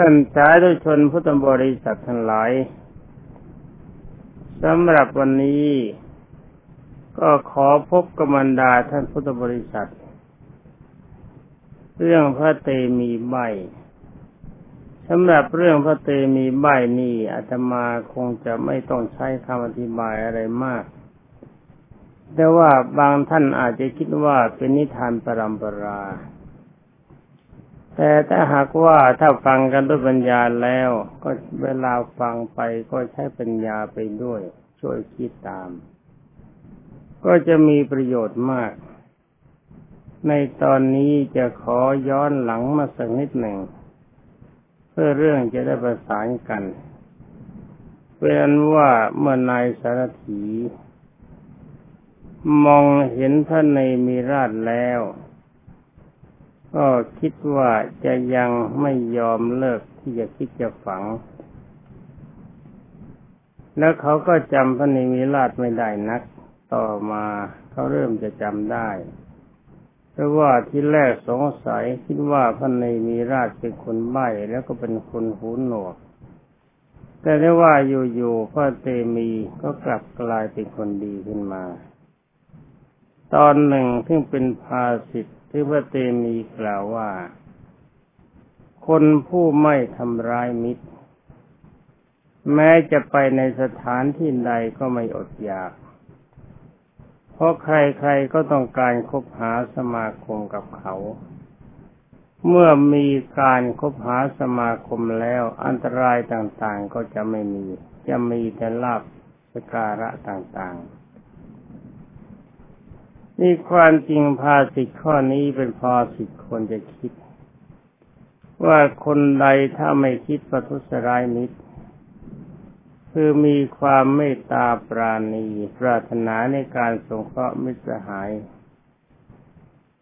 ท่านสาธุชนพุทธบริษัททั้งหลายสำหรับวันนี้ ก็ขอพบกมันดาท่านพุทธบริษัท เรื่องพระเตมีใบสำหรับเรื่องพระเตมีใบนี่อาตมาคงจะไม่ต้องใช้คำอธิบายอะไรมาก แต่ว่าบางท่านอาจจะคิดว่าเป็นนิทานปรำปรา แต่ถ้าหากว่าถ้าฟังกันด้วยปัญญาแล้ว ก็เวลาฟังไปก็ใช้ปัญญาไปด้วย ช่วยคิดตาม ก็จะมีประโยชน์มาก ในตอนนี้จะขอย้อนหลังมาสักนิดหนึ่ง เพื่อเรื่องจะได้ประสานกันเป็นว่าเมื่อนายสารถี มองเห็นท่านในมีราชแล้ว ก็คิดว่าจะยังไม่ยอมเลิกที่จะคิดจะฝัง แล้วเขาก็จำพระนิมิราชไม่ได้นัก ต่อมาเขาเริ่มจะจำได้เพราะว่าที่แรกสงสัยคิดว่าพระนิมิราชเป็นคนใบ้แล้วก็เป็นคนหูหนวก แต่ได้ว่าอยู่ๆพระเตมีก็กลับกลายเป็นคนดีขึ้นมา ตอนหนึ่งที่เป็นภาสิทธ ที่พระเตมีกล่าวว่า คนผู้ไม่ทำร้ายมิตร แม้จะไปในสถานที่ใดก็ไม่อดอยาก เพราะใครๆก็ต้องการคบหาสมาคมกับเขา เมื่อมีการคบหาสมาคมแล้วอันตรายต่างๆก็จะไม่มี จะมีแต่ลาบสการะต่างๆ นี่ความจริงภาสิทข้อนี้เป็นภาสิทคนจะคิด ว่าคนใดถ้าไม่คิดประทุษร้ายมิตร คือมีความเมตตาปราณี ปรารถนาในการสงเคราะห์มิตรสหาย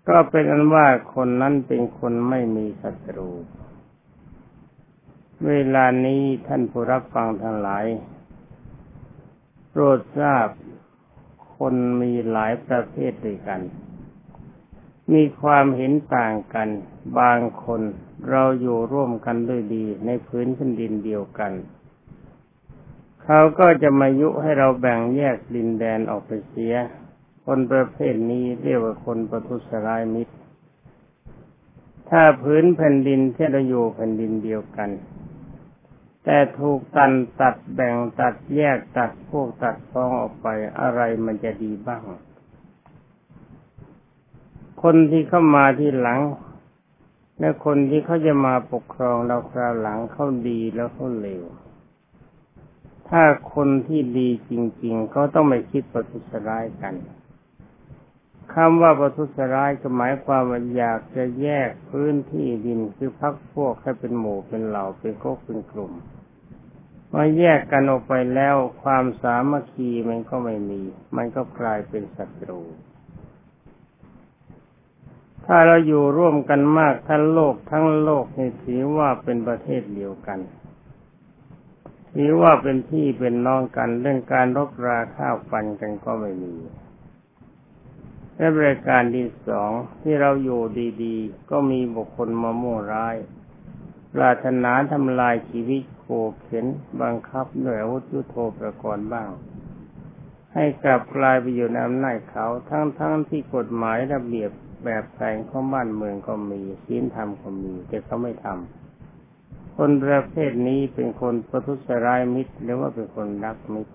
ก็เป็นอันว่าคนนั้นเป็นคนไม่มีศัตรู เวลานี้ท่านผู้รับฟังทั้งหลายโปรดทราบ คนมีหลายประเภทด้วยกัน มีความเห็นต่างกัน บางคนเราอยู่ร่วมกันด้วยดีในพื้นแผ่นดินเดียวกัน เขาก็จะมายุให้เราแบ่งแยกดินแดนออกไปเสีย คนประเภทนี้เรียกว่าคนประทุษร้ายมิตร ถ้าพื้นแผ่นดินที่เราอยู่แผ่นดินเดียวกัน แต่ถูกตันตัดแบ่งตัดแยกตัดพวกตัดฟ้องออกไปอะไรมันจะดีบ้าง คนที่เข้ามาที่หลัง และคนที่เขาจะมาปกครองเราคราวหลังเขาดีแล้วเขาเลวถ้าคนที่ดีจริง ๆ เขาต้องไม่คิดประทุษร้ายกันคำว่าประทุษร้ายก็หมายความว่าอยากจะแยกพื้นที่ดินคือพักพวกให้เป็นหมู่เป็นเหล่าเป็นก๊กเป็นกลุ่ม มื่อแยกกันออกไปแล้วความสามัคคีมันก็ไม่มี มันก็กลายเป็นศัตรู ถ้าเราอยู่ร่วมกันมากทั้งโลกทั้งโลกนี่ถือว่าเป็นประเทศเดียวกันถือว่าเป็นที่เป็นน้องกันเรื่องการรบราข้าวฟันกันก็ไม่มีและบริการที่สองที่เราอยู่ดี ๆ ก็มีบุคคลมาโม่ร้าย ปรารถนาทำลายชีวิต ขเข็นบังคับด้วยอาวุธยุโทโธประกรณ์บ้าง ให้กลับกลายไปอยู่ในอำนาจเขาทั้งๆทที่กฎหมายระเบียบแบบแผงของบ้านเมืองก็มีศีลธรรมก็มี แต่เขาไม่ทำคนประเภทนี้เป็นคนประทุษร้ายมิตรหรือว่าเป็นคนรักมิตร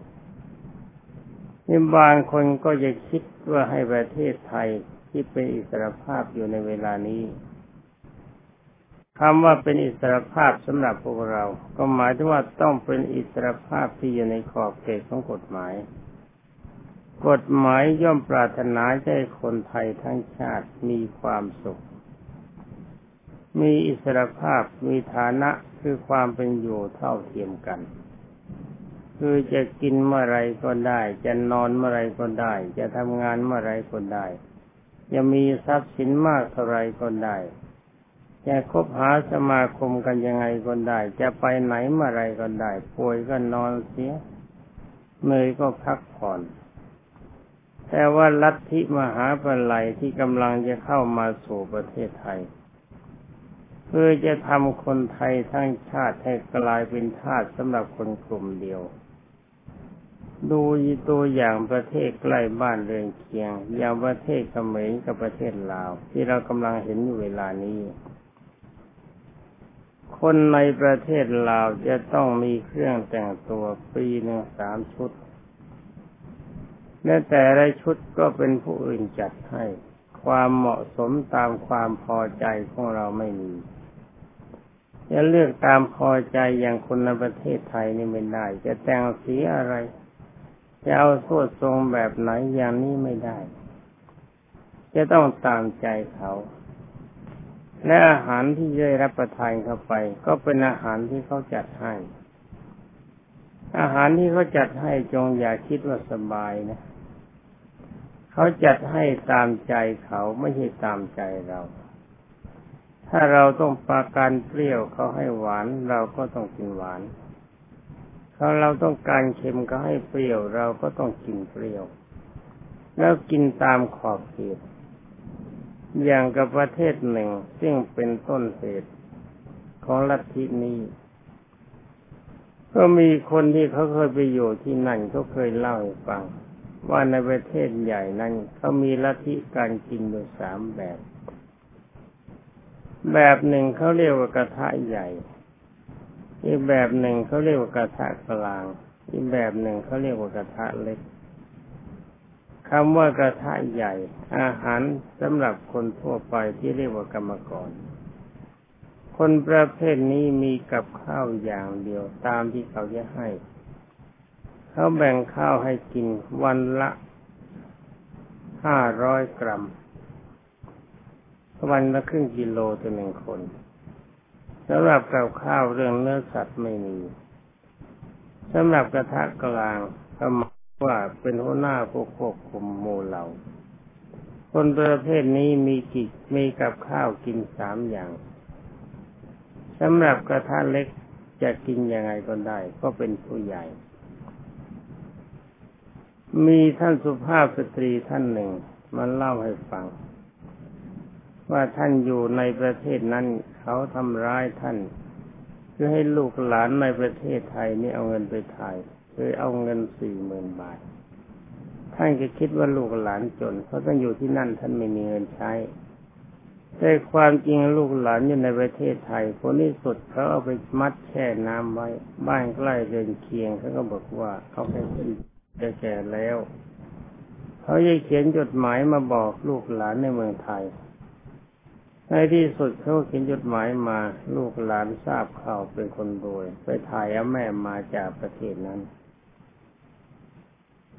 นี่บางคนก็จะคิดว่าให้ประเทศไทยที่เป็นอิสรภาพอยู่ในเวลานี้ คำว่าเป็นอิสรภาพสำหรับพวกเรา ก็หมายถึงว่าต้องเป็นอิสรภาพที่อยู่ในขอบเขตของกฎหมาย กฎหมายย่อมปรารถนาให้คนไทยทั้งชาติมีความสุข มีอิสรภาพมีฐานะคือความเป็นอยู่เท่าเทียมกัน คือจะกินเมื่อไรก็ได้ จะนอนเมื่อไรก็ได้ จะทำงานเมื่อไรก็ได้ จะมีทรัพย์สินมากเท่าไรก็ได้ จะคบหาสมาคมกันยังไงก็ได้ จะไปไหนเมื่อไรก็ได้ ป่วยก็นอนเสียเมยก็พักผ่อน แต่ว่าลัทธิมหาปลัยที่กำลังจะเข้ามาสู่ประเทศไทย เพื่อจะทำคนไทยทั้งชาติให้กลายเป็นทาสสำหรับคนกลุ่มเดียวดูตัวอย่างประเทศใกล้บ้านเรือนเคียง อย่างประเทศเขมรกับประเทศลาว ที่เรากำลังเห็นอยู่เวลานี้ คนในประเทศลาวจะต้องมีเครื่องแต่งตัวปีหนึ่งสามชุด และแต่ละชุดก็เป็นผู้อื่นจัดให้ ความเหมาะสมตามความพอใจของเราไม่มีจะเลือกตามพอใจอย่างคนในประเทศไทยนี่ไม่ได้ จะแต่งสีอะไร จะเอาสวดทรงแบบไหนอย่างนี้ไม่ได้ จะต้องตามใจเขา และอาหารที่ได้รับประทานเข้าไป ก็เป็นอาหารที่เขาจัดให้ อาหารที่เขาจัดให้จงอย่าคิดว่าสบายนะเขาจัดให้ตามใจเขาไม่ใช่ตามใจเรา ถ้าเราต้องปาการเปรี้ยวเขาให้หวานเราก็ต้องกินหวานถ้าเราต้องการเค็มก็ให้เปรี้ยวเราก็ต้องกินเปรี้ยว แล้วกินตามขอบเขต อย่างกับประเทศหนึ่ง ซึ่งเป็นต้นเหตุของลัทธินี้ ก็มีคนที่เขาเคยไปอยู่ที่นั่นเขาเคยเล่าให้ฟัง ว่าในประเทศใหญ่นั้นเขามีลัทธิการกินอยู่สามแบบ แบบหนึ่งเขาเรียกว่ากระทะใหญ่ อีกแบบหนึ่งเขาเรียกว่ากระทะกลาง อีกแบบหนึ่งเขาเรียกว่ากระทะเล็ก คำว่ากระทะใหญ่ อาหารสำหรับคนทั่วไปที่เรียกว่ากรรมกร คนประเภทนี้มีกับข้าวอย่างเดียวตามที่เขาจะให้ เขาแบ่งข้าวให้กินวันละห้าร้อยกรัม วันละครึ่งกิโลต่อหนึ่งคนสำหรับกับข้าวเรื่องเนื้อสัตว์ไม่มีสำหรับกระทะกลางก็มา ว่าเป็นหัวหน้าผู้ควบคุมโมเหล่า คนประเภทนี้มีกิจมีกับข้าวกินสามอย่างสำหรับกระทะเล็กจะกินยังไงก็ได้ ก็เป็นผู้ใหญ่ มีท่านสุภาพสตรีท่านหนึ่งมาเล่าให้ฟัง ว่าท่านอยู่ในประเทศนั้นเขาทำร้ายท่านเพื่อให้ลูกหลานในประเทศไทยนี่เอาเงินไปถ่าย คือเอาเงินสี่หมื่นบาท ท่านก็คิดว่าลูกหลานจน เพราะท่านอยู่ที่นั่นท่านไม่มีเงินใช้ แต่ความจริงลูกหลานอยู่ในประเทศไทยคนที่สุดเขาเอาไปมัดแช่น้ำไว้ บ้านใกล้เดินเคียงเขาก็บอกว่าเขาแค่จะแก่แล้วเขาจะเขียนจดหมายมาบอกลูกหลานในเมืองไทย ในที่สุดเขาเขียนจดหมายมาลูกหลานทราบข่าวเป็นคนรวย ไปถ่ายเอาแม่มาจากประเทศนั้น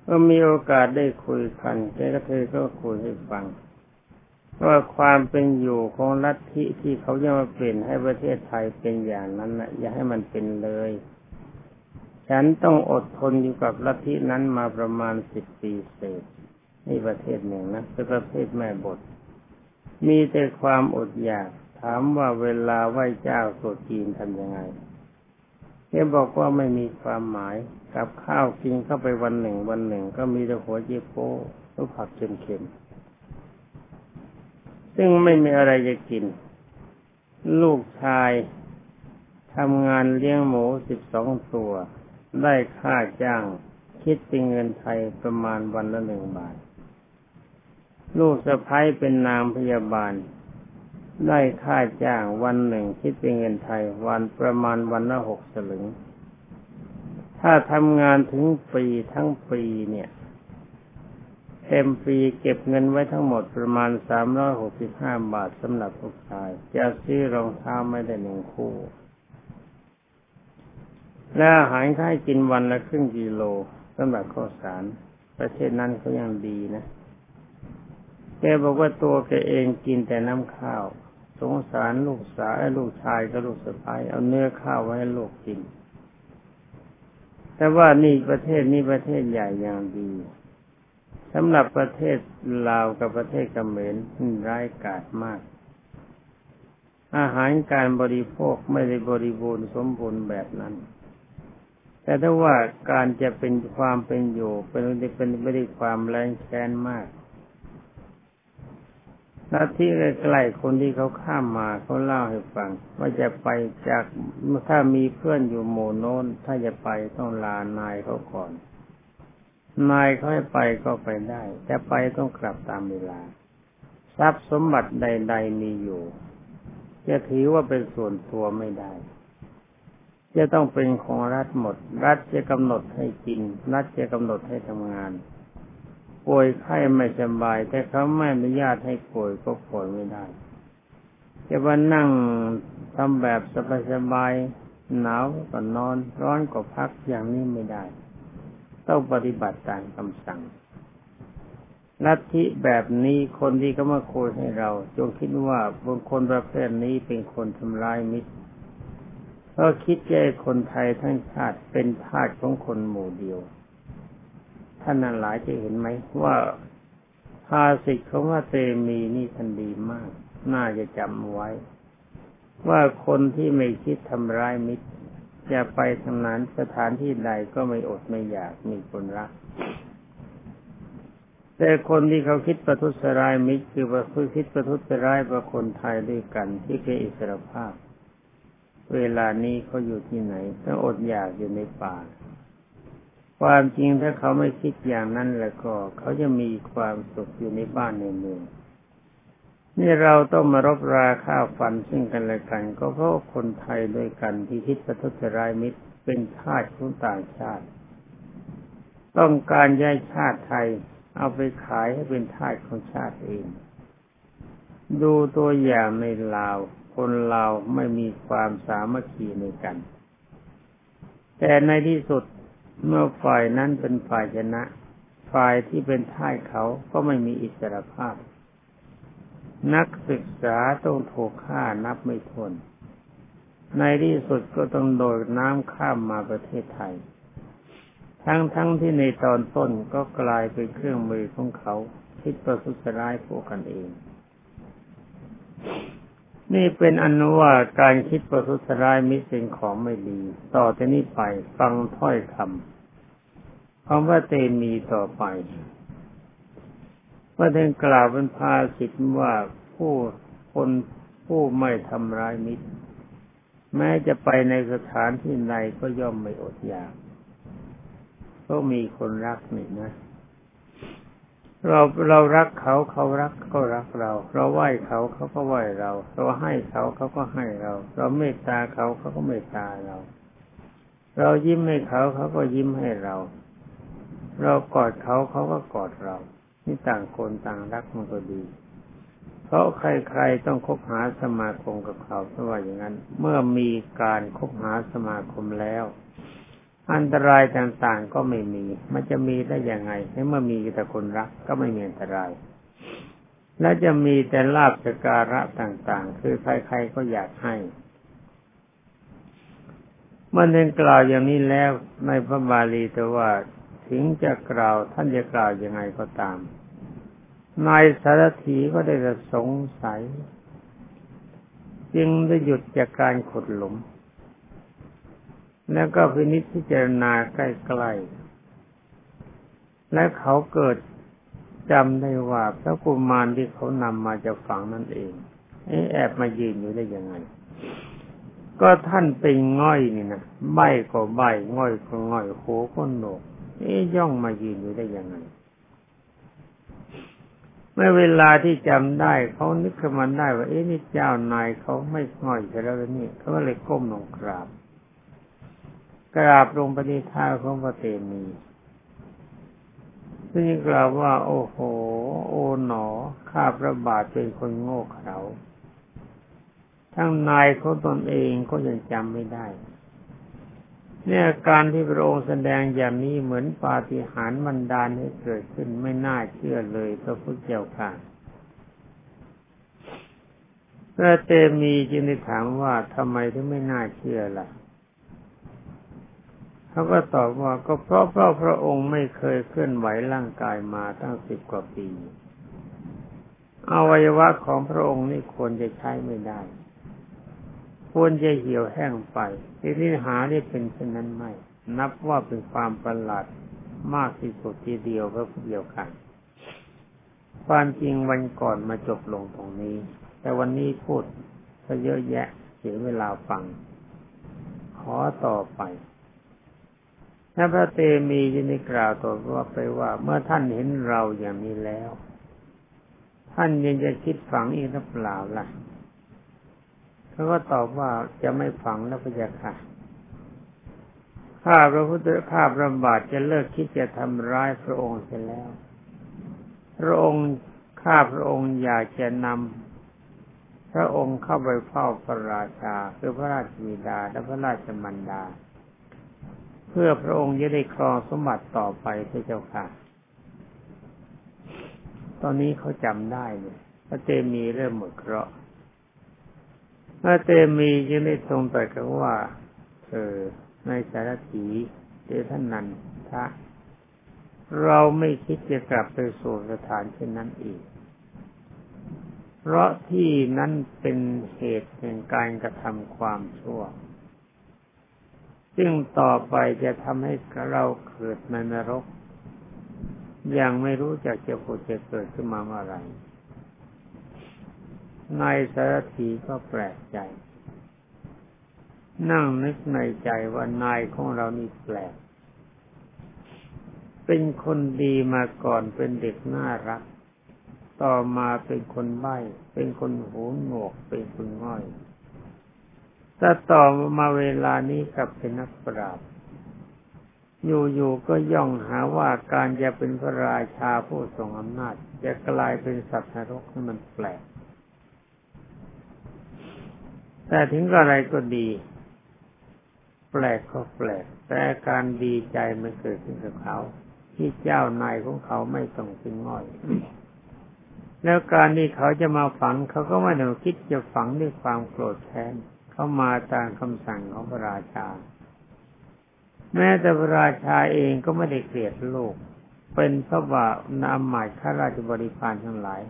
ก็มีโอกาสได้คุยกันแกก็เธอก็คุยให้ฟังว่าความเป็นอยู่ของลัทธิที่เขาจะมาเปลี่ยนให้ประเทศไทยเป็นอย่างนั้นนะอย่าให้มันเป็นเลย ฉันต้องอดทนอยู่กับลัทธินั้นมาประมาณสิบปีเศษนี่ประเทศหนึ่งนะเป็นประเทศแม่บท มีแต่ความอดอยาก ถามว่าเวลาไหว้เจ้าสดจีนทำยังไง บอกว่าไม่มีความหมาย กับข้าวกินเข้าไปวันหนึ่ง วันหนึ่ง ก็มีแต่หัวเจี๊ยโป้แล้ผักเค็มๆซึ่งไม่มีอะไรจะกิน ลูกชายทำงานเลี้ยงหมูสิบสองตัว ได้ค่าจ้าง คิดเป็นเงินไทยประมาณวันละหนึ่งบาท ลูกสะพ้ายเป็นนางพยาบาล ได้ค่าจ้างวันหนึ่งคิดเป็นเงินไทยวันประมาณวันละหกสลึง ถ้าทำงานถึงปีทั้งปีเนี่ยเต็มปีเก็บเงินไว้ทั้งหมดประมาณสามร้อยหกสิบห้าบาทสำหรับลูกชาย จะซื้อรองเท้าไม่ได้หนึ่งคู่ และอาหารค่ายกินวันละครึ่งกิโลสำหรับข้าวสาร ประเทศนั้นเขายังดีนะแกบอกว่าตัวแกเองกินแต่น้ำข้าว สงสารลูกสาวลูกชายกับลูกสะพ้ายเอาเนื้อข้าวไว้ให้ลูกกิน แต่ว่านี่ประเทศนี้ประเทศใหญ่อย่างดีสำหรับประเทศลาวกับประเทศเขมรร้ายกาจมาก อาหารการบริโภคไม่ได้บริบูรณ์สมบูรณ์แบบนั้น แต่ถ้าว่าการจะเป็นความเป็นอยู่เป็นเป็นไม่ได้ความแรงแค้นมาก แล้วที่ใกล้ๆคนที่เขาข้ามมาเขาเล่าให้ฟัง ว่าจะไปจากถ้ามีเพื่อนอยู่หมู่โน้น ถ้าจะไปต้องลานายเขาก่อน นายเขาให้ไปก็ไปได้ แต่ไปต้องกลับตามเวลา ทรัพย์สมบัติใด ๆมีอยู่ จะถือว่าเป็นส่วนตัวไม่ได้ จะต้องเป็นของรัฐหมด รัฐจะกำหนดให้กิน รัฐจะกำหนดให้ทำงาน ป่วยไข้ไม่สบาย แต่เขาไม่อนุญาตให้ป่วยก็ป่วยไม่ได้จะว่านั่งทำแบบสบายๆหนาวก็นอนร้อนก็พักอย่างนี้ไม่ได้ ต้องปฏิบัติตามคำสั่งลัทธิแบบนี้คนที่เขามาโคยให้เรา จงคิดว่าบุคคลประเภทนี้เป็นคนทำลายมิตรเพราะคิดแก่คนไทยทั้งชาติเป็นทาสของคนหมู่เดียว ท่านนั้นหลายจะเห็นไหมว่าภาสิทธิ์ของว่าเตมีนี่ทันดีมาก น่าจะจำไว้ ว่าคนที่ไม่คิดทำร้ายมิตรจะไปทางนั้นสถานที่ใดก็ไม่อดไม่อยากมีคนรัก แต่คนที่เขาคิดประทุษร้ายมิตรคือประพฤติคิดประทุษร้ายประคนไทยด้วยกันที่เป็นอิสรภาพ เวลานี้เขาอยู่ที่ไหนต้องอดอยากอยู่ในป่า ความจริงถ้าเขาไม่คิดอย่างนั้นแล้วก็ เขาจะมีความสุขอยู่ในบ้านในเมืองนี่เราต้องมารบราข้าวฟันซึ่งกันและกัน ก็เพราะคนไทยด้วยกันที่คิดประทุษร้ายมิตรเป็นทาสของต่างชาติ ต้องการย้ายชาติไทย เอาไปขายให้เป็นทาสของชาติเอง ดูตัวอย่างในลาว คนลาวไม่มีความสามัคคีในกัน แต่ในที่สุด เมื่อฝ่ายนั้นเป็นฝ่ายชนะ ฝ่ายที่เป็นท่ายเขาก็ไม่มีอิสรภาพ นักศึกษาต้องถูกฆ่านับไม่ถ้วน ในที่สุดก็ต้องโดดน้ำข้ามมาประเทศไทย ทั้งทั้งที่ในตอนต้นก็กลายเป็นเครื่องมือของเขาคิดประทุษร้ายพวกกันเอง นี่เป็นอนุว่าการคิดประทุษร้ายมิสิ่งของไม่ดี ต่อจากนี้ไปฟังถ้อยคำคำว่าเตมีต่อไปว่าท่านกล่าวเป็นภาสิทว่าผู้คนผู้ไม่ทำร้ายมิตร แม้จะไปในสถานที่ใดก็ย่อมไม่อดอยาก ก็มีคนรักนี่นะ เราเรารักเขาเขารักก็รักเรา เราไหว้เขาเขาก็ไหว้เรา เราให้เขาเขาก็ให้เรา เราเมตตาเขาเขาก็เมตตาเรา เรายิ้มให้เขาเขาก็ยิ้มให้เรา เรากอดเขาเขาก็กอดเรา นี่ต่างคนต่างรักมันก็ดี เพราะใครๆต้องคบหาสมาคมกับเขาเพราะว่าอย่างนั้น เมื่อมีการคบหาสมาคมแล้ว อันตรายต่างๆก็ไม่มี มันจะมีได้ยังไงให้เมื่อมีแต่คนรักก็ไม่มีอันตราย และจะมีแต่ลาบสการะต่างๆ คือใครๆก็อยากให้เมื่อเน้นกล่าวอย่างนี้แล้วในพระบาลีแต่ว่าถึงจะกล่าวท่านจะกล่าวยังไงก็ตาม นายสารถีก็ได้สงสัย จึงได้หยุดจากการขุดหลุม แล้วก็พินิจพิจารณาใกล้ๆ และเขาเกิดจำได้ว่าพระกุมารที่เขานำมาจากฝั่งนั่นเองแอบมายืนอยู่ได้ยังไง ก็ท่านเป็นง่อยนี่นะใบก็ใบง่อยก็ง่อยโหก็โหนกเอ๊ย่องมายืนอยู่ได้ยังไง เมื่อเวลาที่จำได้เขานึกขึ้นมาได้ว่าเอ๊ะนี่เจ้านายเขาไม่ง่อยใช่แล้วนี่เขาเลยก้มลงกราบ กราบลงปฏิท่าของพระเตมีซึ่งกล่าวว่า โอ้โห โอ๋หนอ ข้าพระบาทเป็นคนโง่เขลาทั้งนายเขาตนเองก็ยังจำไม่ได้ เนี่ยการที่พระองค์แสดงอย่างนี้เหมือนปาฏิหาริย์บันดาลให้เกิดขึ้นไม่น่าเชื่อเลยพระพุทธเจ้าค่ะพระเตมีจึงได้ถามว่าทำไมถึงไม่น่าเชื่อล่ะ เขาก็ตอบว่าก็เพราะเพราะพระองค์ไม่เคยเคลื่อนไหวร่างกายมาตั้งสิบกว่าปีอวัยวะของพระองค์นี่ควรจะใช้ไม่ได้ ควรจะเหี่ยวแห้งไปที่นี่หานี่เป็นเช่นนั้นไม่ นับว่าเป็นความประหลาดมากที่สุดทีเดียวพระพุทธเดียวกัน ความจริงวันก่อนมาจบลงตรงนี้ แต่วันนี้พูดซะเยอะแยะเสียเวลาฟัง ขอต่อไป ถ้าพระเตมียินกล่าวต่อว่าไปว่าเมื่อท่านเห็นเราอย่างนี้แล้ว ท่านยังจะคิดฝังอีกหรือเปล่าล่ะเขาก็ตอบว่าจะไม่ฝังแล้วพระยาค่ะข้าพระพุทธข้าพระบาทจะเลิกคิดจะทำร้ายพระองค์เสียแล้ว พระองค์ข้าพระองค์อยากจะนำพระองค์เข้าไปเฝ้าพระราชาคือพระราชบิดาและพระราชมันดา เพื่อพระองค์จะได้ครองสมบัติต่อไปพระเจ้าค่ะ ตอนนี้เขาจำได้เลยพระเตมีเริ่มหมดเคราะห์พระเตมีจึงได้ทรงตรัสว่า เออในสารถีเดท่านนันทะเราไม่คิดจะกลับไปสู่สถานเช่นนั้นอีก เพราะที่นั้นเป็นเหตุแห่งการกระทำความชั่ว ซึ่งต่อไปจะทำให้เราเกิดในนรกอย่างไม่รู้จักจะผุดจะเกิดขึ้นมาเมื่อไรนายสารถีก็แปลกใจ นั่งนึกในใจว่านายของเรานี่แปลก เป็นคนดีมาก่อนเป็นเด็กน่ารัก ต่อมาเป็นคนใบ้ เป็นคนหูหนวก เป็นคนง่อย แต่ต่อมาเวลานี้กลับเป็นนักปราบอยู่ๆก็ย่องหาว่าการจะเป็นพระราชาผู้ทรงอำนาจ จะกลายเป็นสัตว์นรกนี่มันแปลก แต่ถึงอะไรก็ดี แปลกก็แปลก แต่การดีใจมันเกิดขึ้นกับเขา ที่เจ้านายของเขาไม่ต้องเป็นง่อย แล้วการที่เขาจะมาฝังเขาก็ไม่ได้คิดจะฝังด้วยความโกรธแค้น เขามาตามคำสั่งของพระราชา แม้แต่พระราชาเองก็ไม่ได้เกลียดโลก เป็นพราะว่านามหมายข้าราชบริพารทั้งหลาย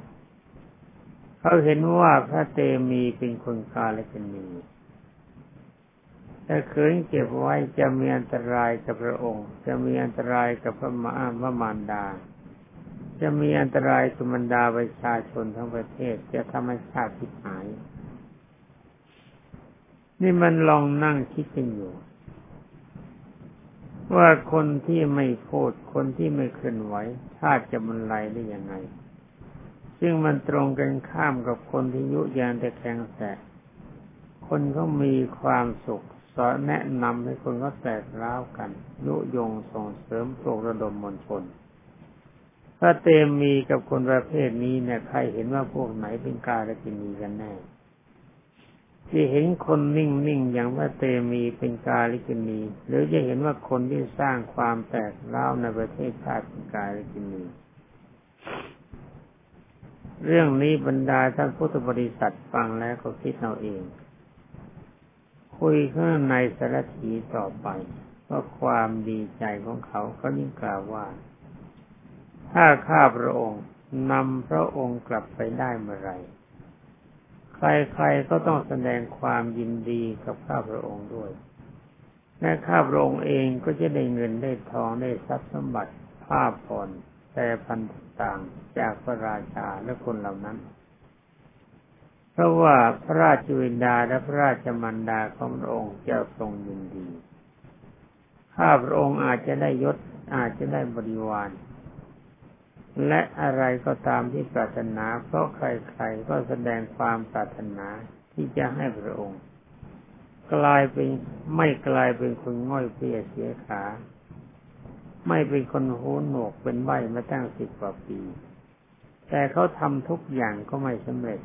เขาเห็นว่าพระเตมีเป็นคนกาและเป็นมีถ้าคืนเก็บไว้จะมีอันตรายกับพระองค์ จะมีอันตรายกับพระมารพระมารดา จะมีอันตรายกับบรรดาประชาชนทั้งประเทศจะทำให้ชาติหาย นี่มันลองนั่งคิดกันอยู่ ว่าคนที่ไม่พูดคนที่ไม่เคลื่อนไหวชาติจะบรรลัยได้ยังไง ซึ่งมันตรงกันข้ามกับคนที่ยุยานแต่แข็งแสคนก็มีความสุขสอนแนะนำให้คนก็แตกร้าวกัน ยุยงส่งเสริมปลุกระดมมวลชนถ้าเตมีกับคนประเภทนี้เนี่ยใครเห็นว่าพวกไหนเป็นกาลกินีกันแน่ ที่เห็นคนนิ่งๆอย่างว่าเตมีเป็นกาลิกินี หรือจะเห็นว่าคนที่สร้างความแตกร้าในประเทศชาติเป็นกาลิกินี เรื่องนี้บรรดาท่านพุทธบริษัทฟังแล้วก็คิดเอาเอง คุยข้างในสารถีต่อไปว่าความดีใจของเขาก็ยิ่งกล่าวว่า ถ้าข้าพระองค์นำพระองค์กลับไปได้เมื่อไร ใครๆก็ต้องแสดงความยินดีกับข้าพระองค์ด้วยและข้าพระองค์เองก็จะได้เงินได้ทองได้ทรัพย์สมบัติภาพผ่อนแต่พันต่างจากพระราชาและคนเหล่านั้น เพราะว่าพระราชวินดาและพระราชมันดาของพระองค์จะทรงยินดี ข้าพระองค์อาจจะได้ยศอาจจะได้บริวาร และอะไรก็ตามที่ปรารถนาเพราะใครๆก็แสดงความปรารถนาที่จะให้พระองค์ กลายเป็นไม่กลายเป็นคนง่อยเปียเสียขา ไม่เป็นคนหูหนวกเป็นใบมาตั้งสิบกว่าปี แต่เขาทำทุกอย่างก็ไม่สำเร็จ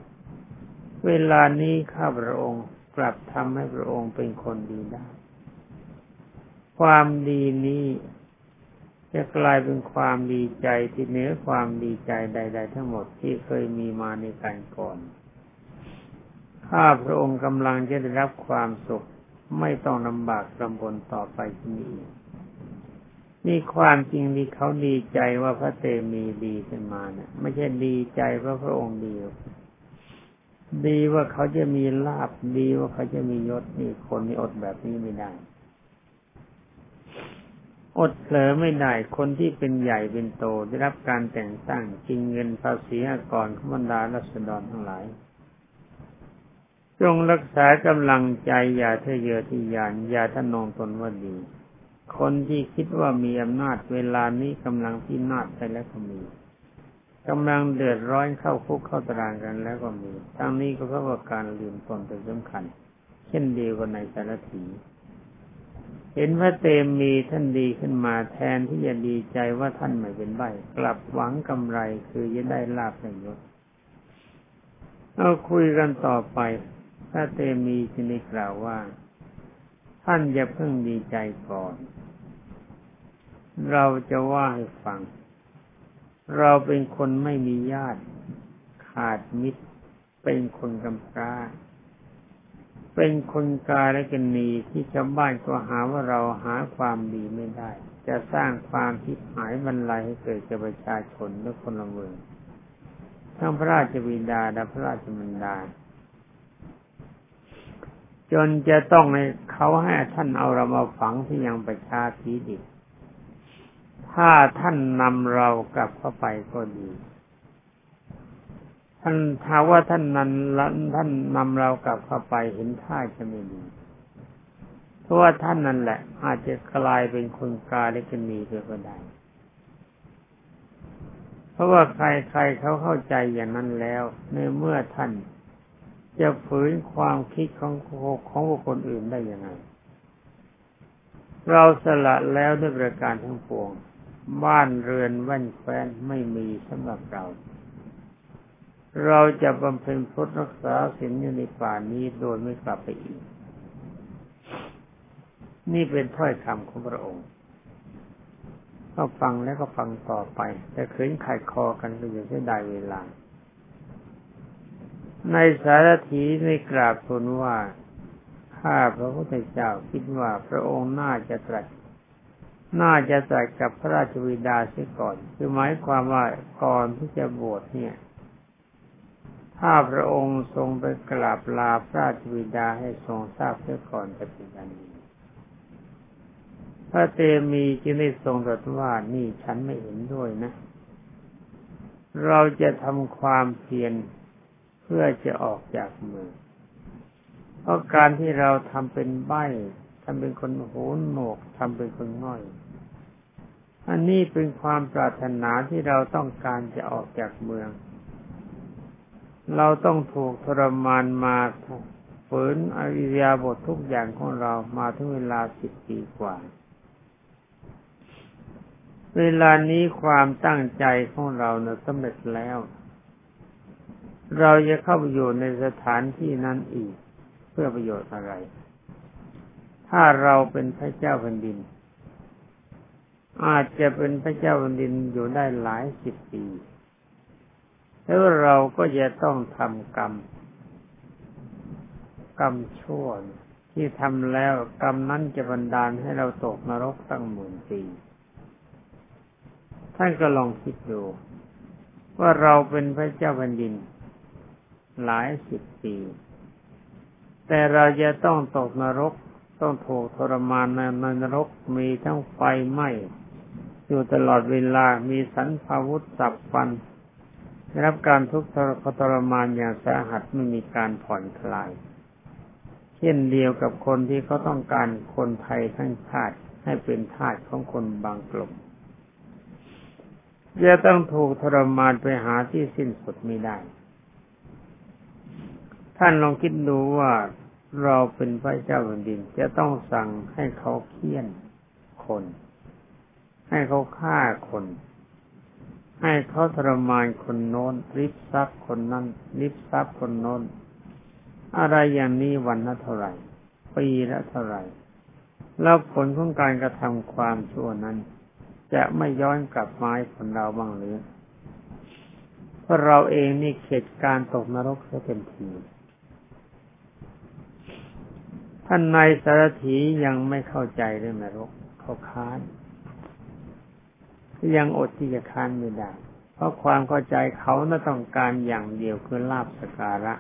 เวลานี้ข้าพระองค์กลับทำให้พระองค์เป็นคนดีได้ ความดีนี้ จะกลายเป็นความดีใจที่เหนือความดีใจใด ๆ ทั้งหมดที่เคยมีมาในการก่อนข้าพระองค์กำลังจะได้รับความสุขไม่ต้องลำบากลำบนต่อไปที่นี้นี่ความจริงที่เขาดีใจว่าพระเตมีดีขึ้นมาเนะี่ยไม่ใช่ดีใจเพราะพระองค์ดีดีว่าเขาจะมีลาบดีว่าเขาจะมียศนี่คนนี่อดแบบนี้ไม่ได้ อดเผลอไม่ได้คนที่เป็นใหญ่เป็นโตได้รับการแต่งตั้งกินเงินภาษีอากรขบรรดารัษฎรทั้งหลาย จงรักษากำลังใจอย่าทะเยอทะยานอย่าทะนงตนว่าดี คนที่คิดว่ามีอำนาจเวลานี้กำลังพินาศไปแล้วก็มีกำลังเดือดร้อนเข้าคุกเข้าตารางกันแล้วก็มีทั้งนี้ก็เพราะว่าการลืมตนเป็นสำคัญ เช่นเดียวกับในสารถี เห็นพระเตมมีท่านดีขึ้นมาแทนที่จะดีใจว่าท่านไม่เป็นใบกลับหวังกำไรคือจะได้ลาภในยศเอาคุยกันต่อไป พระเตมีจึงได้กล่าวว่า ท่านอย่าเพิ่งดีใจก่อน เราจะว่าให้ฟัง เราเป็นคนไม่มีญาติ ขาดมิตร เป็นคนกำพร้า เป็นคนกาและกันนีที่ชาวบ้านก็หาว่าเราหาความดีไม่ได้ จะสร้างความทิพหายบรรลัยให้เกิดแก่ประชาชนและคนละเมืองทั้งพระราชบิดาและพระราชมันดา จนจะต้องให้เขาให้ท่านเอาเรามาฝังที่ยังประชาสีดิถ้าท่านนำเรากลับเข้าไปก็ดี ท่านถ้าว่าท่านนั้นท่านนำเรากลับเข้าไปเห็นท่าจะไม่ดีเพราะว่าท่านนั่นแหละ อาจจะกลายเป็นคนกาเล็กนีไปก็ได้ เพราะว่าใครๆเขาเข้าใจอย่างนั้นแล้ว ในเมื่อท่านจะฝืนความคิดของของบุคคลอื่นได้ยังไง เราสละแล้วด้วยประการทั้งปวง บ้านเรือนแว่นแคว้นไม่มีสำหรับเรา เราจะบำเพ็ญพุทธรักษาศีลอยู่ในป่านี้โดยไม่กลับไปอีก นี่เป็นถ้อยคำของพระองค์ก็ฟังแล้วก็ฟังต่อไป แต่ขืนขัดคอกันก็อยู่ที่ใดเวลา ในสารถีในกราบทูลว่าข้าพระพุทธเจ้าคิดว่าพระองค์น่าจะตรัสน่าจะตรัสกับพระราชวิดาเสียก่อน คือหมายความว่าก่อนที่จะบวชเนี่ย ถ้าพระองค์ทรงไปกราบลาพระราชบิดาให้ทรงทราบเสียก่อนจะเป็นการดีพระเตมีจึงได้ทรงตรัสว่านี่ฉันไม่เห็นด้วยนะ เราจะทำความเพียรเพื่อจะออกจากเมืองเพราะการที่เราทำเป็นใบ้ทำเป็นคนหูหนกทำเป็นคนง่อย อันนี้เป็นความปรารถนาที่เราต้องการจะออกจากเมือง เราต้องถูกทรมานมาฝืนอริยาบททุกอย่างของเรามาถึงเวลาสิบปีกว่า เวลานี้ความตั้งใจของเราเนะสำเร็จแล้ว เราจะเข้าไปอยู่ในสถานที่นั้นอีก เพื่อประโยชน์อะไร ถ้าเราเป็นพระเจ้าแผ่นดิน อาจจะเป็นพระเจ้าแผ่นดินอยู่ได้หลายสิบปี แล้วเราก็จะต้องทำกรรม กรรมชั่วที่ทำแล้วกรรมนั้นจะบันดาลให้เราตกนรกตั้งหมื่นปีท่านก็ลองคิดดู ว่าเราเป็นพระเจ้าแผ่นดิน หลายสิบปี แต่เราจะต้องตกนรกต้องถูกทรมานในนรกมีทั้งไฟไหม้อยู่ตลอดเวลามีสันพาวุธสับฟัน ได้รับการทุกข์ทรมานอย่างสาหัสไม่มีการผ่อนคลาย เช่นเดียวกับคนที่เขาต้องการคนไทยทั้งชาติให้เป็นทาสของคนบางกลุ่มจะต้องถูกทรมานไปหาที่สิ้นสุดไม่ได้ ท่านลองคิดดูว่าเราเป็นพระเจ้าแผ่นดินจะต้องสั่งให้เขาเคี่ยนคน ให้เขาฆ่าคน ให้เขาทรมานคนโน้นริบทรัพย์คนนั้นริบทรัพย์คนโน้น อะไรอย่างนี้วันละเท่าไหร่ปีละเท่าไหร่ แล้วผลของการกระทำความชั่วนั้น จะไม่ย้อนกลับมาให้ผลเราบ้างหรือเพราะเราเองนี่เข็ดการตกนรกเสียเต็มทีท่านนายสารถียังไม่เข้าใจเรื่องนรกเขาค้าน ยังอดที่จะคานไม่ได้ เพราะความเข้าใจเขาน่าต้องการอย่างเดียวคือลาบสการะ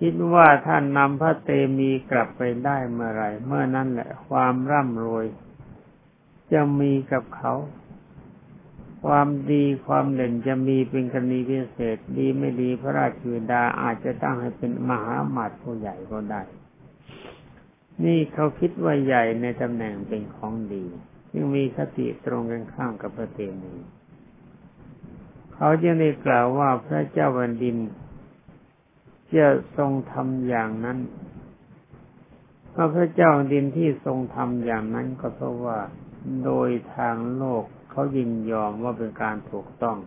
คิดว่าท่านนำพระเตมีกลับไปได้เมื่อไรเมื่อนั้นแหละความร่ำรวย จะมีกับเขา ความดีความเด่นจะมีเป็นกรณีพิเศษ ดีไม่ดีพระราชวิดาอาจจะตั้งให้เป็นมหาหมาตผู้ใหญ่ก็ได้ นี่เขาคิดว่าใหญ่ในตำแหน่งเป็นของดี จึงมีคติตรงกันข้ามกับพระเตมีเขาจึงได้กล่าวว่าพระเจ้าแผ่นดินจะทรงทำอย่างนั้นพระพระเจ้าดินที่ทรงทำอย่างนั้นก็เพราะว่าโดยทางโลกเขายินยอมว่าเป็นการถูกต้อง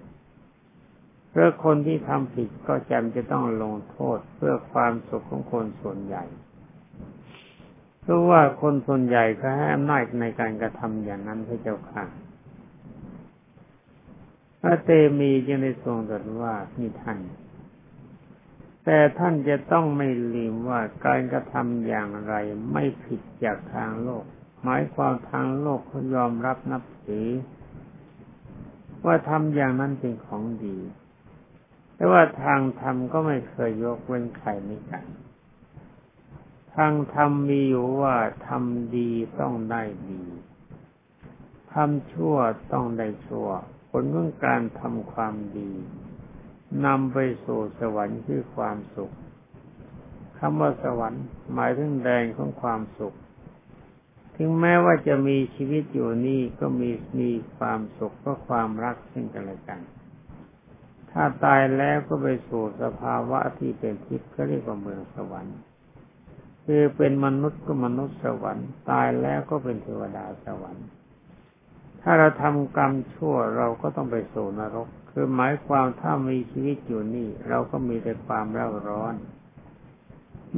เพราะคนที่ทำผิดก็จำจะต้องลงโทษเพื่อความสุขของคนส่วนใหญ่ ราะว่าคนส่วนใหญ่เขาให้อำนาจในการกระทำอย่างนั้นพระเจ้าค่ะ พระเตมีจึงได้ทรงตรัสว่านี่ท่าน แต่ท่านจะต้องไม่ลืมว่าการกระทำอย่างไรไม่ผิดจากทางโลก หมายความทางโลกเขายอมรับนับถือ ว่าทำอย่างนั้นเป็นของดี แต่ว่าทางธรรมก็ไม่เคยยกเว้นใครไม่กัน ทางธรรมมีอยู่ว่าทำดีต้องได้ดีทำชั่วต้องได้ชั่ว ผลของการทำความดีนำไปสู่สวรรค์คือความสุขคำว่าสวรรค์หมายถึงแดนของความสุข ถึงแม้ว่าจะมีชีวิตอยู่นี่ก็มีมีความสุขเพราะความรักซึ่งกันและกัน ถ้าตายแล้วก็ไปสู่สภาวะที่เป็นทิพย์ก็เรียกว่าเมืองสวรรค์ คือเป็นมนุษย์ก็มนุษย์สวรรค์ ตายแล้วก็เป็นเทวดาสวรรค์ ถ้าเราทำกรรมชั่วเราก็ต้องไปสู่นรก คือหมายความถ้ามีชีวิตอยู่นี่ เราก็มีแต่ความเร่าร้อน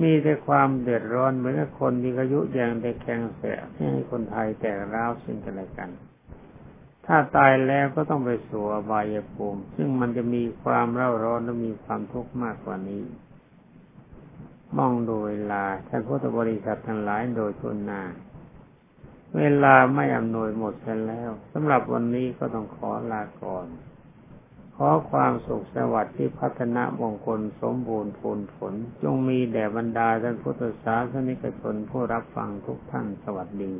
มีแต่ความเดือดร้อนเหมือนคนมีอายุอย่างเด็กแข็งเสียให้คนไทยแตกร้าวซึ่งกันและกัน ถ้าตายแล้วก็ต้องไปสู่อบายภูมิ ซึ่งมันจะมีความเร่าร้อนและมีความทุกข์มากกว่านี้ มองโดยเวลาท่านพุทธบริษัททั้งหลายโดยทุนนาเวลาไม่อำนวยหมดแล้วสำหรับวันนี้ก็ต้องขอลาก่อน ขอความสุขสวัสดิ์ที่พัฒนามงคลสมบูรณ์ผลผล จงมีแด่บรรดาท่านพุทธศาสนิกชนผู้รับฟังทุกท่านสวัสดี